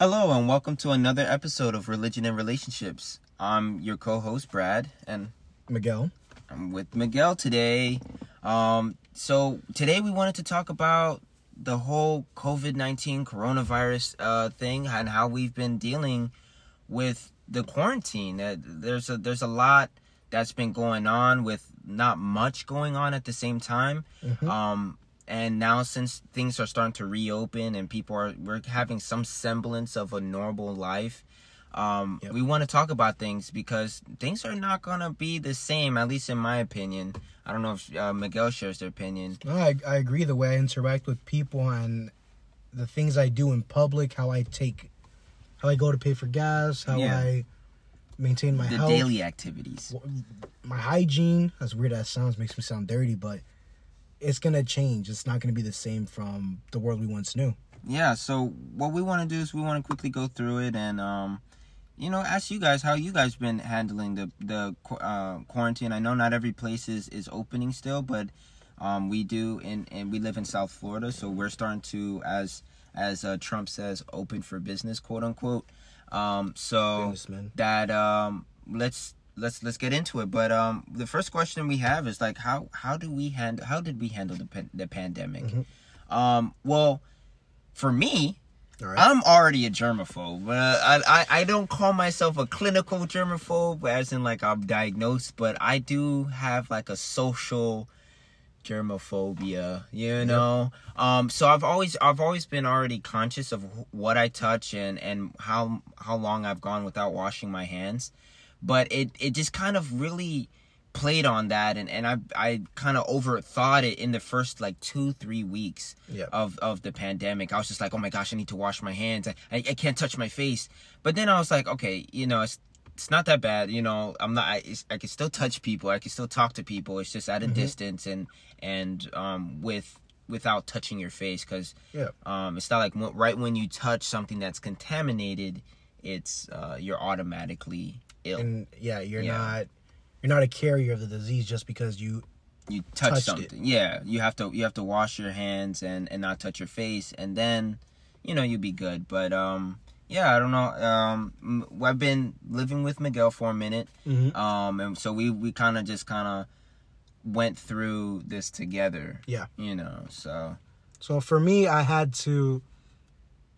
Hello, and welcome to another episode of Religion and Relationships. I'm your co host, Brad, and Miguel. I'm with Miguel today. Um, so, today we wanted to talk about the whole COVID 19 coronavirus uh, thing and how we've been dealing with the quarantine. Uh, there's, a, there's a lot that's been going on with not much going on at the same time. Mhm. Um, and now since things are starting to reopen and people are we're having some semblance of a normal life um Yep. we want to talk about things because things are not gonna be the same at least in my opinion i don't know if uh, miguel shares their opinion No, I, I agree. The way I interact with people and the things I do in public, how I take, how I go to pay for gas, how Yeah. I maintain my the health, daily activities my hygiene. As weird as it sounds, makes me sound dirty, but it's gonna change. It's not gonna be the same from the world we once knew. yeah so what we want to do is we want to quickly go through it and um you know ask you guys how you guys been handling the the uh, quarantine i know not every place is is opening still but um we do in and we live in south florida so we're starting to as as uh, trump says open for business quote unquote um so that um let's let's let's get into it but um the first question we have is like how how do we handle how did we handle the pan- the pandemic Mhm. um well for me right. I'm already a germaphobe. Uh, I, I I don't call myself a clinical germaphobe, as in like I'm diagnosed, but I do have like a social germophobia. You know, um. So I've always I've always been already conscious of wh- what I touch and and how how long I've gone without washing my hands, but it it just kind of really played on that and, and I I kind of overthought it in the first like two three weeks Yeah. of of the pandemic. I was just like, oh my gosh, I need to wash my hands. I, I, I can't touch my face. But then I was like, okay, you know, it's it's not that bad. You know, I'm not. I, it's, I can still touch people. I can still talk to people. It's just at a distance and and um with without touching your face because Yeah. um it's not like right when you touch something that's contaminated, it's uh you're automatically ill. And yeah, you're Yeah. not you're not a carrier of the disease just because you you touch something yeah you have to you have to wash your hands and and not touch your face and then you know you'll be good but um yeah i don't know um I've been living with miguel for a minute Mhm. um and so we we kind of just kind of went through this together Yeah. you know so So for me, I had to.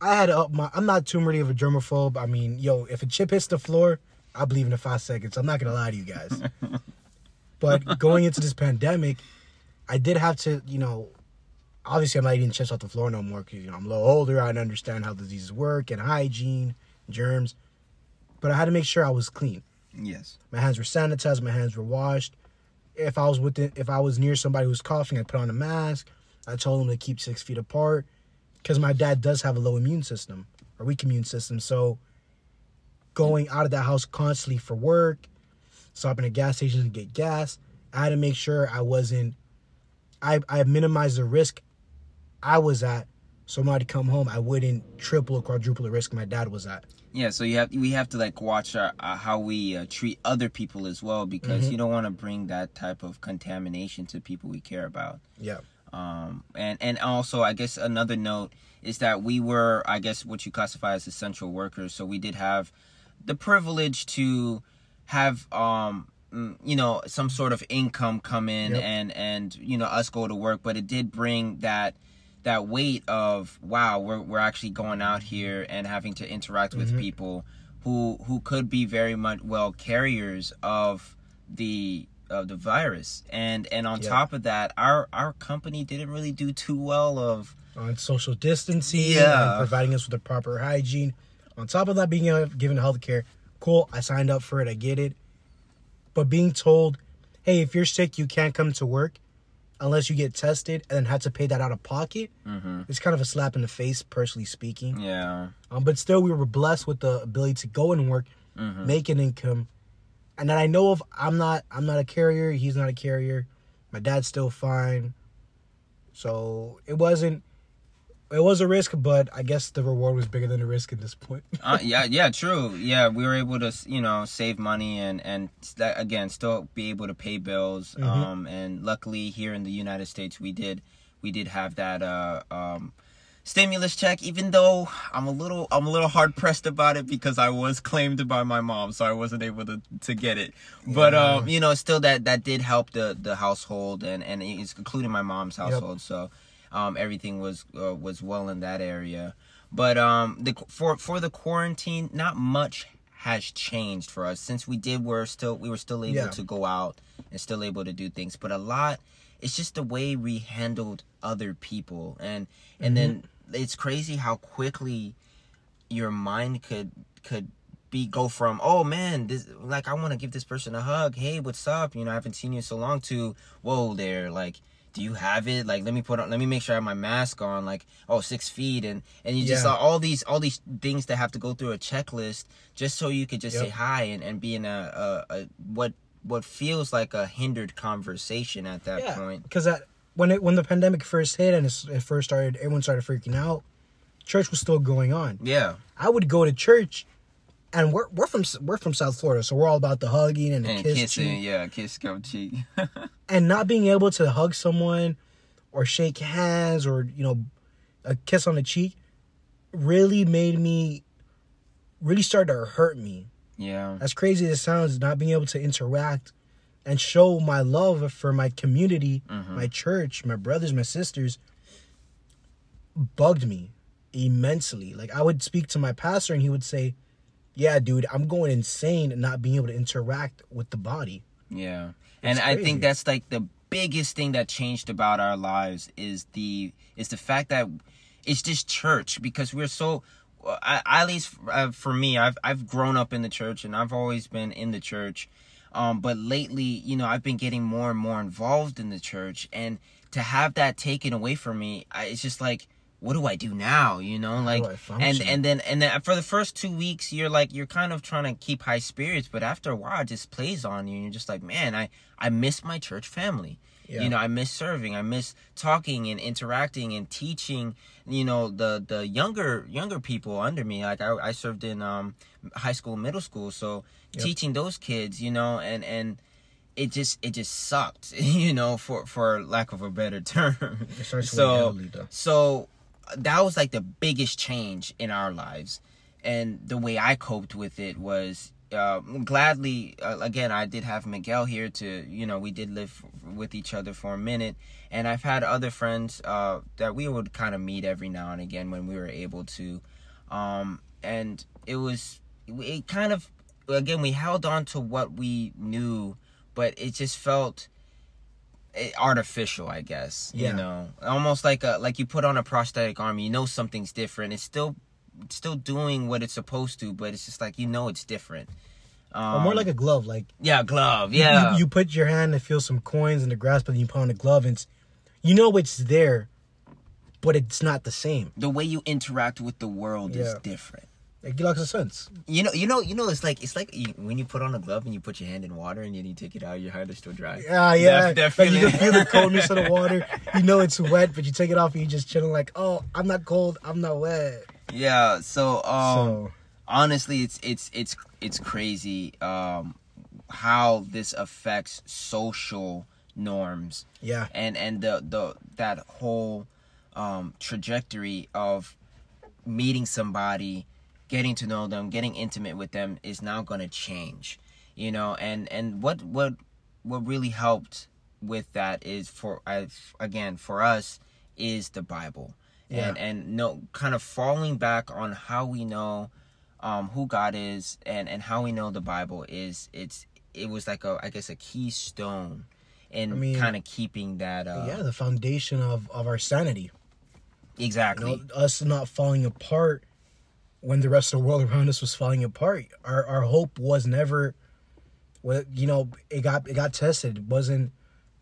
I had to up my. I'm not too many of a germaphobe. I mean, yo, if a chip hits the floor, I believe in the five seconds. I'm not gonna lie to you guys. but going into this pandemic, I did have to, you know, obviously I'm not eating chips off the floor no more because you know I'm a little older. I understand how diseases work and hygiene, germs, but I had to make sure I was clean. yes My hands were sanitized. My hands were washed. If I was within, if I was near somebody who was coughing, I put on a mask. I told them to keep six feet apart because my dad does have a low immune system or weak immune system. So going out of the house constantly for work, stopping at gas stations to get gas, I had to make sure I wasn't. I I minimized the risk I was at, so when I'd come home, I wouldn't triple or quadruple the risk my dad was at. yeah so you have we have to like watch our, uh, how we uh, treat other people as well because Mhm. you don't want to bring that type of contamination to people we care about Yeah. um and and also i guess another note is that we were i guess what you classify as essential workers so we did have the privilege to have um mm, you know some sort of income come in Yep. and and you know us go to work but it did bring that that weight of wow we're we're actually going out here and having to interact with Mhm. people who who could be very much well carriers of the of the virus and and on Yeah. top of that our our company didn't really do too well of on social distancing Yeah. and providing us with the proper hygiene. On top of that, being given health care, cool. I signed up for it. I get it. But being told, hey, if you're sick, you can't come to work unless you get tested and then have to pay that out of pocket, hmm it's kind of a slap in the face, personally speaking. yeah Um, but still, we were blessed with the ability to go and work, hmm make an income. And that I know of, I'm not. I'm not a carrier. He's not a carrier. My dad's still fine. So it wasn't. It was a risk, but I guess the reward was bigger than the risk at this point. uh, yeah, yeah, true. Yeah, we were able to, you know, save money and and st- again still be able to pay bills. Mhm. Um, and luckily here in the United States, we did we did have that uh um stimulus check even though i'm a little i'm a little hard pressed about it because i was claimed by my mom so i wasn't able to to get it but Yeah. um you know still that that did help the the household and and including my mom's household so um everything was uh, was well in that area. But um the for for the quarantine not much has changed for us. Since we did we're still we were still able Yeah. to go out and still able to do things. But a lot it's just the way we handled other people. And and then it's crazy how quickly your mind could could be go from oh man this like i want to give this person a hug. Hey what's up? You know i haven't seen you in so long to whoa there like do you have it like let me put on let me make sure i have my mask on like oh six feet and and you just Yeah. saw all these all these things that have to go through a checklist just so you could just Yep. say hi and, and be in a, a, a what what feels like a hindered conversation at that yeah, point because that when it when the pandemic first hit and it first started, everyone started freaking out. Church was still going on. yeah I would go to church, and we're we're from we're from South Florida, so we're all about the hugging and the and kiss kissing cheek. yeah kiss go cheek and not being able to hug someone or shake hands or you know a kiss on the cheek really made me really started to hurt me yeah as crazy as it sounds not being able to interact and show my love for my community Mhm. my church my brothers my sisters bugged me immensely like i would speak to my pastor and he would say yeah dude i'm going insane not being able to interact with the body. Yeah. And It's I think that's like the biggest thing that changed about our lives is the is the fact that it's just church because we're so I, at least uh, for me I've I've grown up in the church and I've always been in the church. Um but lately you know I've been getting more and more involved in the church and to have that taken away from me I, it's just like what do I do now you know like and and then and then for the first two weeks you're like you're kind of trying to keep high spirits but after a while it just plays on you and you're just like man i i miss my church family. Yeah. you know i miss serving i miss talking and interacting and teaching you know the the younger younger people under me. Like i, I served in um high school middle school so Yep. teaching those kids you know and and it just it just sucked you know for for lack of a better term. So so that was like the biggest change in our lives. And the way i coped with it was uh, gladly uh, again i did have miguel here to you know we did live with each other for a minute. And i've had other friends uh, that we would kind of meet every now and again when we were able to. Um, and it was it kind of again we held on to what we knew but it just felt artificial i guess Yeah. you know? Almost like a like you put on a prosthetic arm you know something's different. It's still it's still doing what it's supposed to but it's just like you know it's different. Um, or more like a glove like yeah glove yeah You, you put your hand and feel some coins in the grass, but then you put on a glove, and it's, you know it's there, but it's not the same. the way you interact with the world is different It looks a sense. you know you know you know it's like it's like you, when you put on a glove and you put your hand in water and then you take it out your hand is still dry Yeah, yeah. That- that like you can feel the coldness of the water. You know it's wet, but you take it off and you just chilling like, oh, I'm not cold, I'm not wet. yeah so um so honestly it's it's it's it's crazy um how this affects social norms yeah, and and the the that whole um trajectory of meeting somebody getting to know them getting intimate with them is now going to change you know and and what what what really helped with that is for I, again for us is the bible and Yeah. and no kind of falling back on how we know um who god is and and how we know the bible is it's it was like a i guess a keystone in I mean, kind of keeping that uh yeah, the foundation of of our sanity. You exactly know, us not falling apart when the rest of the world around us was falling apart. Our our hope was never, well, you know, it got it got tested. It wasn't.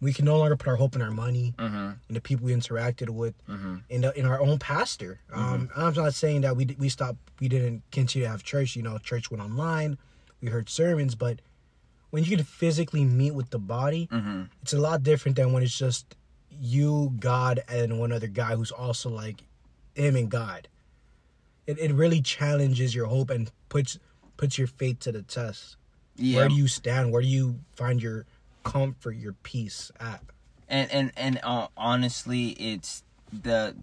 We can no longer put our hope in our money mm-hmm and the people we interacted with, mm-hmm in in our own pastor. Um, I'm not saying that we we stopped, we didn't continue to have church. You know, church went online, we heard sermons, but when you can physically meet with the body, mm-hmm it's a lot different than when it's just you, God, and one other guy who's also like him and God. It it really challenges your hope and puts puts your faith to the test. yeah Where do you stand? Where do you find your comfort, your peace at? and and and uh, honestly it's the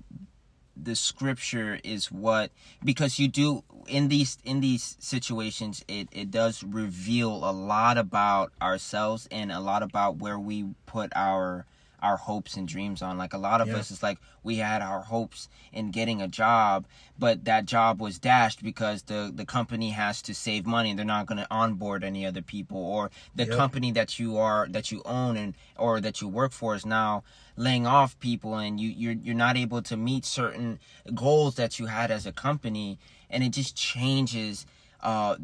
the scripture is what because you do in these in these situations it it does reveal a lot about ourselves and a lot about where we put our our hopes and dreams on like a lot of Yeah. us is like we had our hopes in getting a job but that job was dashed because the the company has to save money they're not going to onboard any other people or the Yep. company that you are that you own and or that you work for is now laying off people and you you're you're not able to meet certain goals that you had as a company and it just changes uh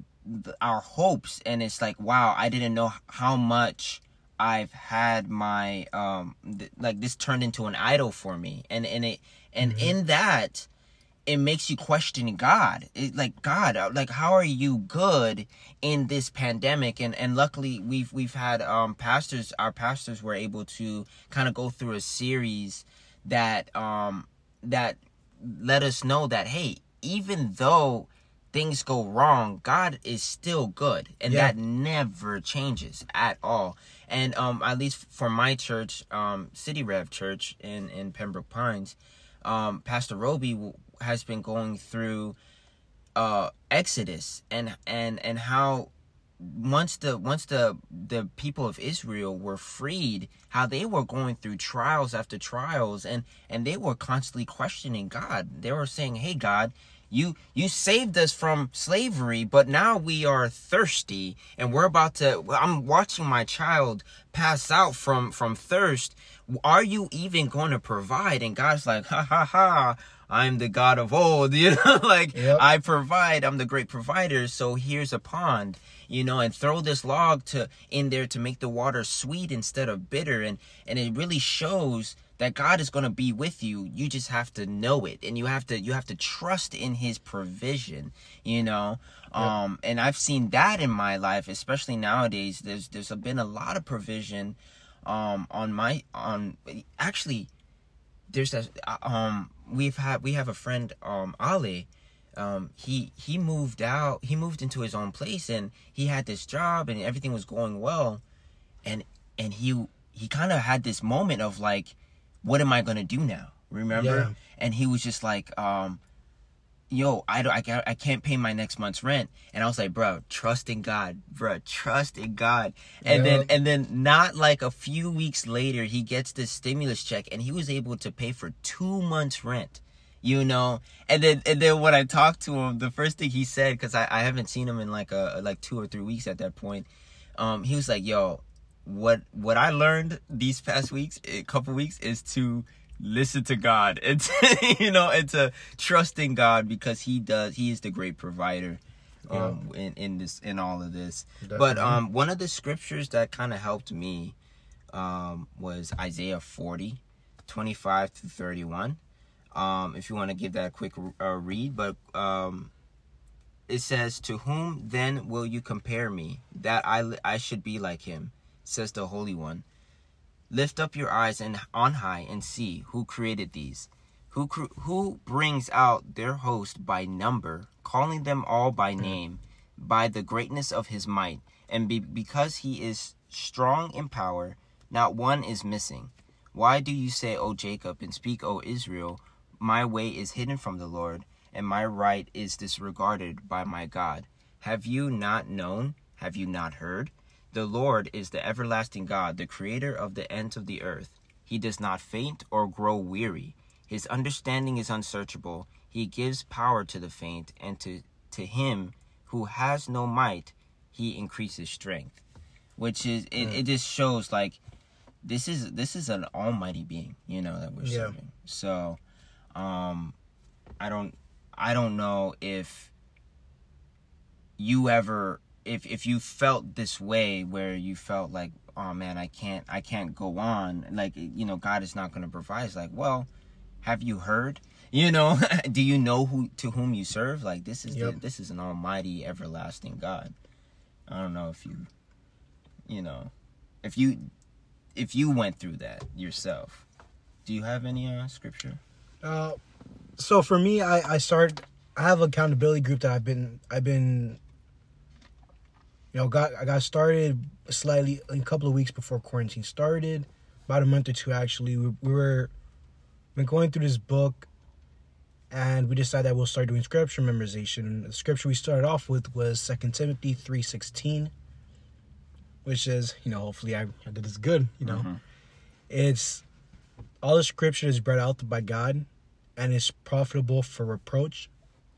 our hopes and it's like wow I didn't know how much I've had my um th- like this turned into an idol for me and and it and in that it makes you question God. It, like God, uh, like how are you good in this pandemic? And and luckily we've we've had um pastors. Our pastors were able to kind of go through a series that um that let us know that hey, even though things go wrong, God is still good, and Yeah. that never changes at all. And um, at least for my church, um, City Rev Church in in Pembroke Pines, um, Pastor Roby w- has been going through uh, Exodus and and and how once the once the the people of Israel were freed, how they were going through trials after trials, and and they were constantly questioning God. They were saying, "Hey, God." You you saved us from slavery, but now we are thirsty and we're about to I'm watching my child pass out from from thirst. Are you even going to provide? And God's like, "Ha ha ha. I'm the God of old, you know, like Yep. I provide, I'm the great provider, so here's a pond, you know, and throw this log to in there to make the water sweet instead of bitter and and it really shows that God is going to be with you. You just have to know it and you have to you have to trust in his provision, you know. Um and I've seen that in my life, especially nowadays. There's there's been a lot of provision um on my on actually there's a um we've had we have a friend um Ali um he he moved out he moved into his own place and he had this job and everything was going well and and he he kind of had this moment of like what am I going to do now? Remember? Yeah. and he was just like um yo I don't I can't, I can't pay my next month's rent. And I was like bro trust in God bro trust in God. And then and then not like a few weeks later he gets this stimulus check and he was able to pay for 2 months rent you know? And then and then when I talked to him the first thing he said cuz I I haven't seen him in like a like 2 or 3 weeks at that point um he was like yo what what I learned these past weeks a couple weeks is to listen to God. And to, you know and to trust in God because he does he is the great provider um in in this in all of this. But um one of the scriptures that kind of helped me um was Isaiah 40 25 to 31 um if you want to give that a quick uh, read but um it says to whom then will you compare me that I I should be like him says the holy one lift up your eyes and on high and see who created these. Who cr- who brings out their host by number calling them all by hmm. name by the greatness of his might. And be- because he is strong in power not one is missing. Why do you say o jacob and speak o israel my way is hidden from the lord and my right is disregarded by my god? Have you not known? Have you not heard the Lord is the everlasting God, the creator of the ends of the earth. He does not faint or grow weary. His understanding is unsearchable. He gives power to the faint, and to, to him who has no might, he increases strength. Which is it, it just shows like this is this is an almighty being, you know, that we're Yeah. serving. So um I don't I don't know if you ever if if you felt this way where you felt like oh man i can't i can't go on like you know god is not going to provide it's like well have you heard you know do you know who to whom you serve like this is the, this is an almighty everlasting god i don't know if you you know if you if you went through that yourself do you have any uh scripture Uh, so for me, I I start. I have an accountability group that I've been I've been. You know, got I got started slightly a couple of weeks before quarantine started, about a month or two actually. We, we were been going through this book, and we decided that we'll start doing scripture memorization. The scripture we started off with was Second Timothy three sixteen, which is you know hopefully I, I did this good. You know, Mhm. it's all the scripture is brought out by God, and is profitable for reproach,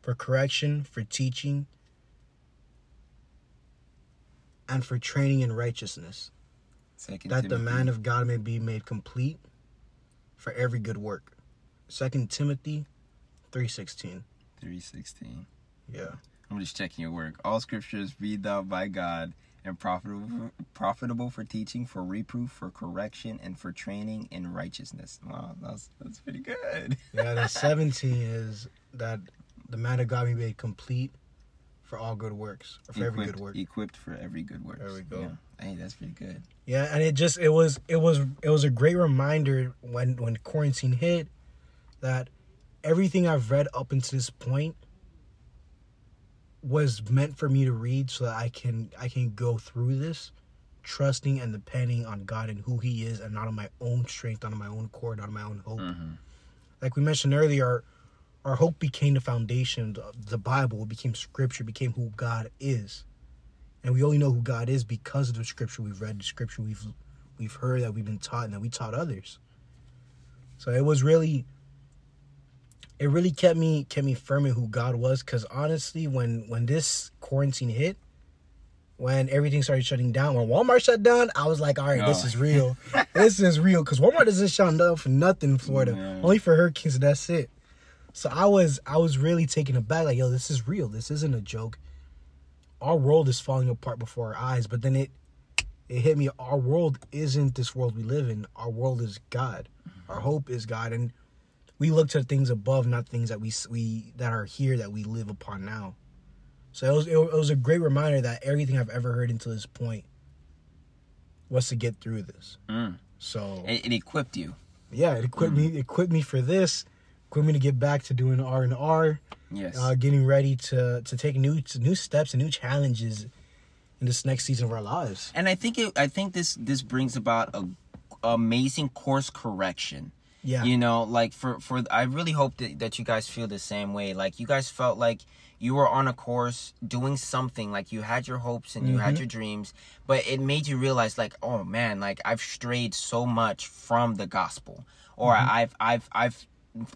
for correction, for teaching, and for training in righteousness, Second that the man of God may be made complete for every good work. Second Timothy three sixteen. 316. Yeah. I'm just checking your work. All scriptures breathed out by God and profitable profitable for teaching, for reproof, for correction, and for training in righteousness. Wow, that's that's pretty good. Yeah, the 17 is that the man of God may be complete for all good works, or for every good work. Equipped for every good work. There we go. Yeah. Hey, that's pretty good. Yeah, and it just it was it was it was a great reminder when when quarantine hit that everything I've read up until this point was meant for me to read so that I can I can go through this trusting and depending on God and who he is and not on my own strength, not on my own core, not on my own hope. Mhm. like we mentioned earlier, our, hope became the foundation. of The Bible it became scripture, became who God is, and we only know who God is because of the scripture we've read, the scripture we've we've heard that we've been taught, and that we taught others. So it was really, it really kept me kept me firm in who God was. Because honestly, when when this quarantine hit, when everything started shutting down, when Walmart shut down, I was like, all right, this Oh. is real. this is real. Because Walmart doesn't shut down for nothing in Florida, only for hurricanes. and That's it. So I was I was really taken aback. Like, yo, this is real. This isn't a joke. Our world is falling apart before our eyes. But then it it hit me. Our world isn't this world we live in. Our world is God. Our hope is God, and we look to things above, not things that we we that are here that we live upon now. So it was it, was a great reminder that everything I've ever heard until this point was to get through this. Mm. So It, it equipped you. yeah, it equipped me. It equipped me for this. Me to get back to doing R and R. Yes. Uh, getting ready to to take new new steps and new challenges in this next season of our lives. and I think it. I think this this brings about a amazing course correction. Yeah. You know, like for for I really hope that, that you guys feel the same way. Like you guys felt like you were on a course doing something like you had your hopes and you had your dreams, but it made you realize like, oh man, like I've strayed so much from the gospel. Or I've I've I've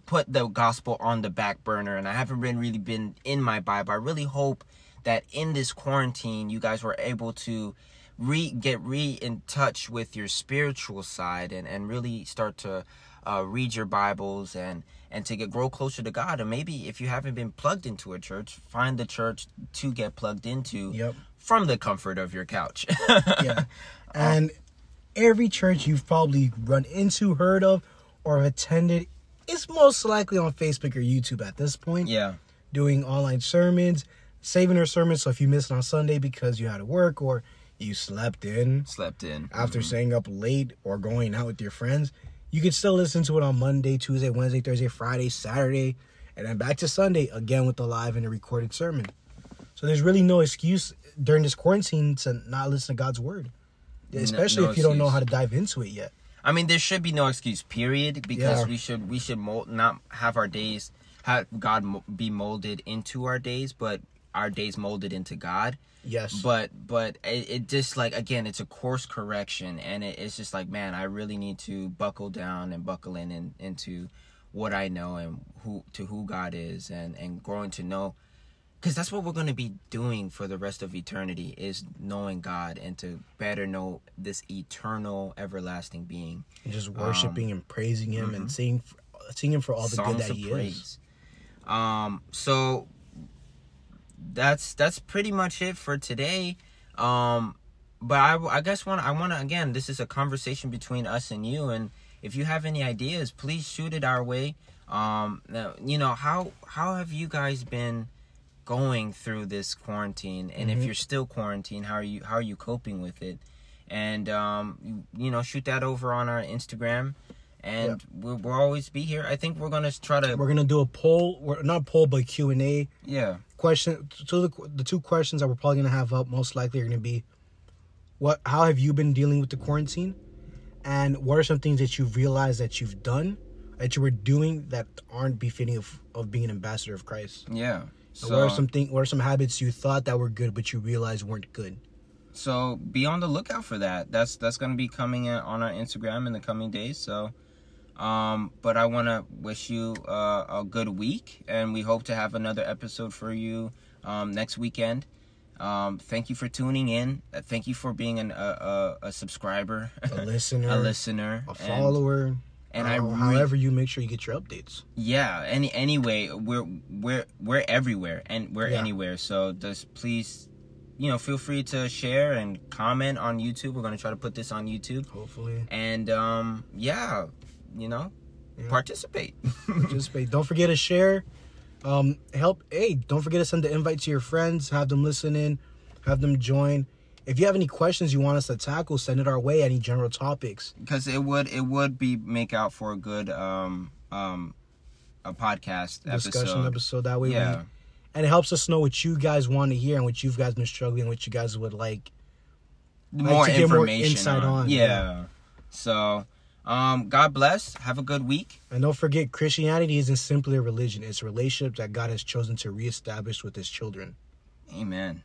put the gospel on the back burner and I haven't been really been in my Bible. I really hope that in this quarantine you guys were able to re get re in touch with your spiritual side and and really start to uh, read your Bibles and and to get grow closer to God and maybe if you haven't been plugged into a church find the church to get plugged into Yep. from the comfort of your couch yeah. And every church you've probably run into, heard of, or attended is most likely on Facebook or YouTube at this point. yeah Doing online sermons, saving their sermons. So if you missed it on Sunday because you had to work or you slept in slept in after Mhm. staying up late or going out with your friends, you could still listen to it on Monday, Tuesday, Wednesday, Thursday, Friday, Saturday, and then back to Sunday again with the live and the recorded sermon. So there's really no excuse during this quarantine to not listen to God's word, especially no if you don't know how to dive into it yet. I mean, there should be no excuse, period, because Yeah. we should we should mold, not have our days have God be molded into our days, but our days molded into God. Yes, But but it, it just like again, it's a course correction, and it, it's just like man, I really need to buckle down and buckle in, in into what I know and who to who God is, and and growing to know. Because that's what we're going to be doing for the rest of eternity is knowing God and to better know this eternal, everlasting being. And just worshiping and praising Him and singing, singing Him for all the good that He is. Um, so that's that's pretty much it for today. Um, but I, I guess want I want to again. This is a conversation between us and you, and if you have any ideas, please shoot it our way. Um, you know how how have you guys been going through this quarantine, and if you're still quarantined, how are you how are you coping with it? And um, you, you know, shoot that over on our Instagram. And we'll, we'll always be here. I think we're gonna try to We're gonna do a poll, we're, not poll, but Q and A yeah question. So the the two questions that we're probably gonna have up most likely are gonna be, what? How have you been dealing with the quarantine? And what are some things that you've realized that you've done, that you were doing that aren't befitting of, of being an ambassador of Christ? Yeah. So, what are some thing, what are some habits you thought that were good but you realized weren't good? So be on the lookout for that. That's that's gonna be coming in on our Instagram in the coming days. So, um, but I want to wish you uh, a good week, and we hope to have another episode for you um, next weekend. Um, thank you for tuning in. Uh, thank you for being an, a, a, a subscriber, A listener, a listener, a follower, And, I how- re- however you make sure you get your updates. yeah. Any anyway, we're we're we're everywhere, and we're Yeah. anywhere. So just please, you know, feel free to share and comment on YouTube. We're gonna try to put this on YouTube. Hopefully, and um yeah you know Yeah. participate participate. Don't forget to share. Um, help. Hey, don't forget to send the invite to your friends. Have them listen in. Have them join. If you have any questions you want us to tackle, send it our way. Any general topics. because it would it would be make out for a good um um a podcast discussion episode episode that way we- yeah and it helps us know what you guys want to hear and what you've guys been struggling what you guys would like more to get more information insight on, on, yeah. yeah. so um god bless have a good week and don't forget christianity isn't simply a religion it's a relationship that god has chosen to reestablish with his children amen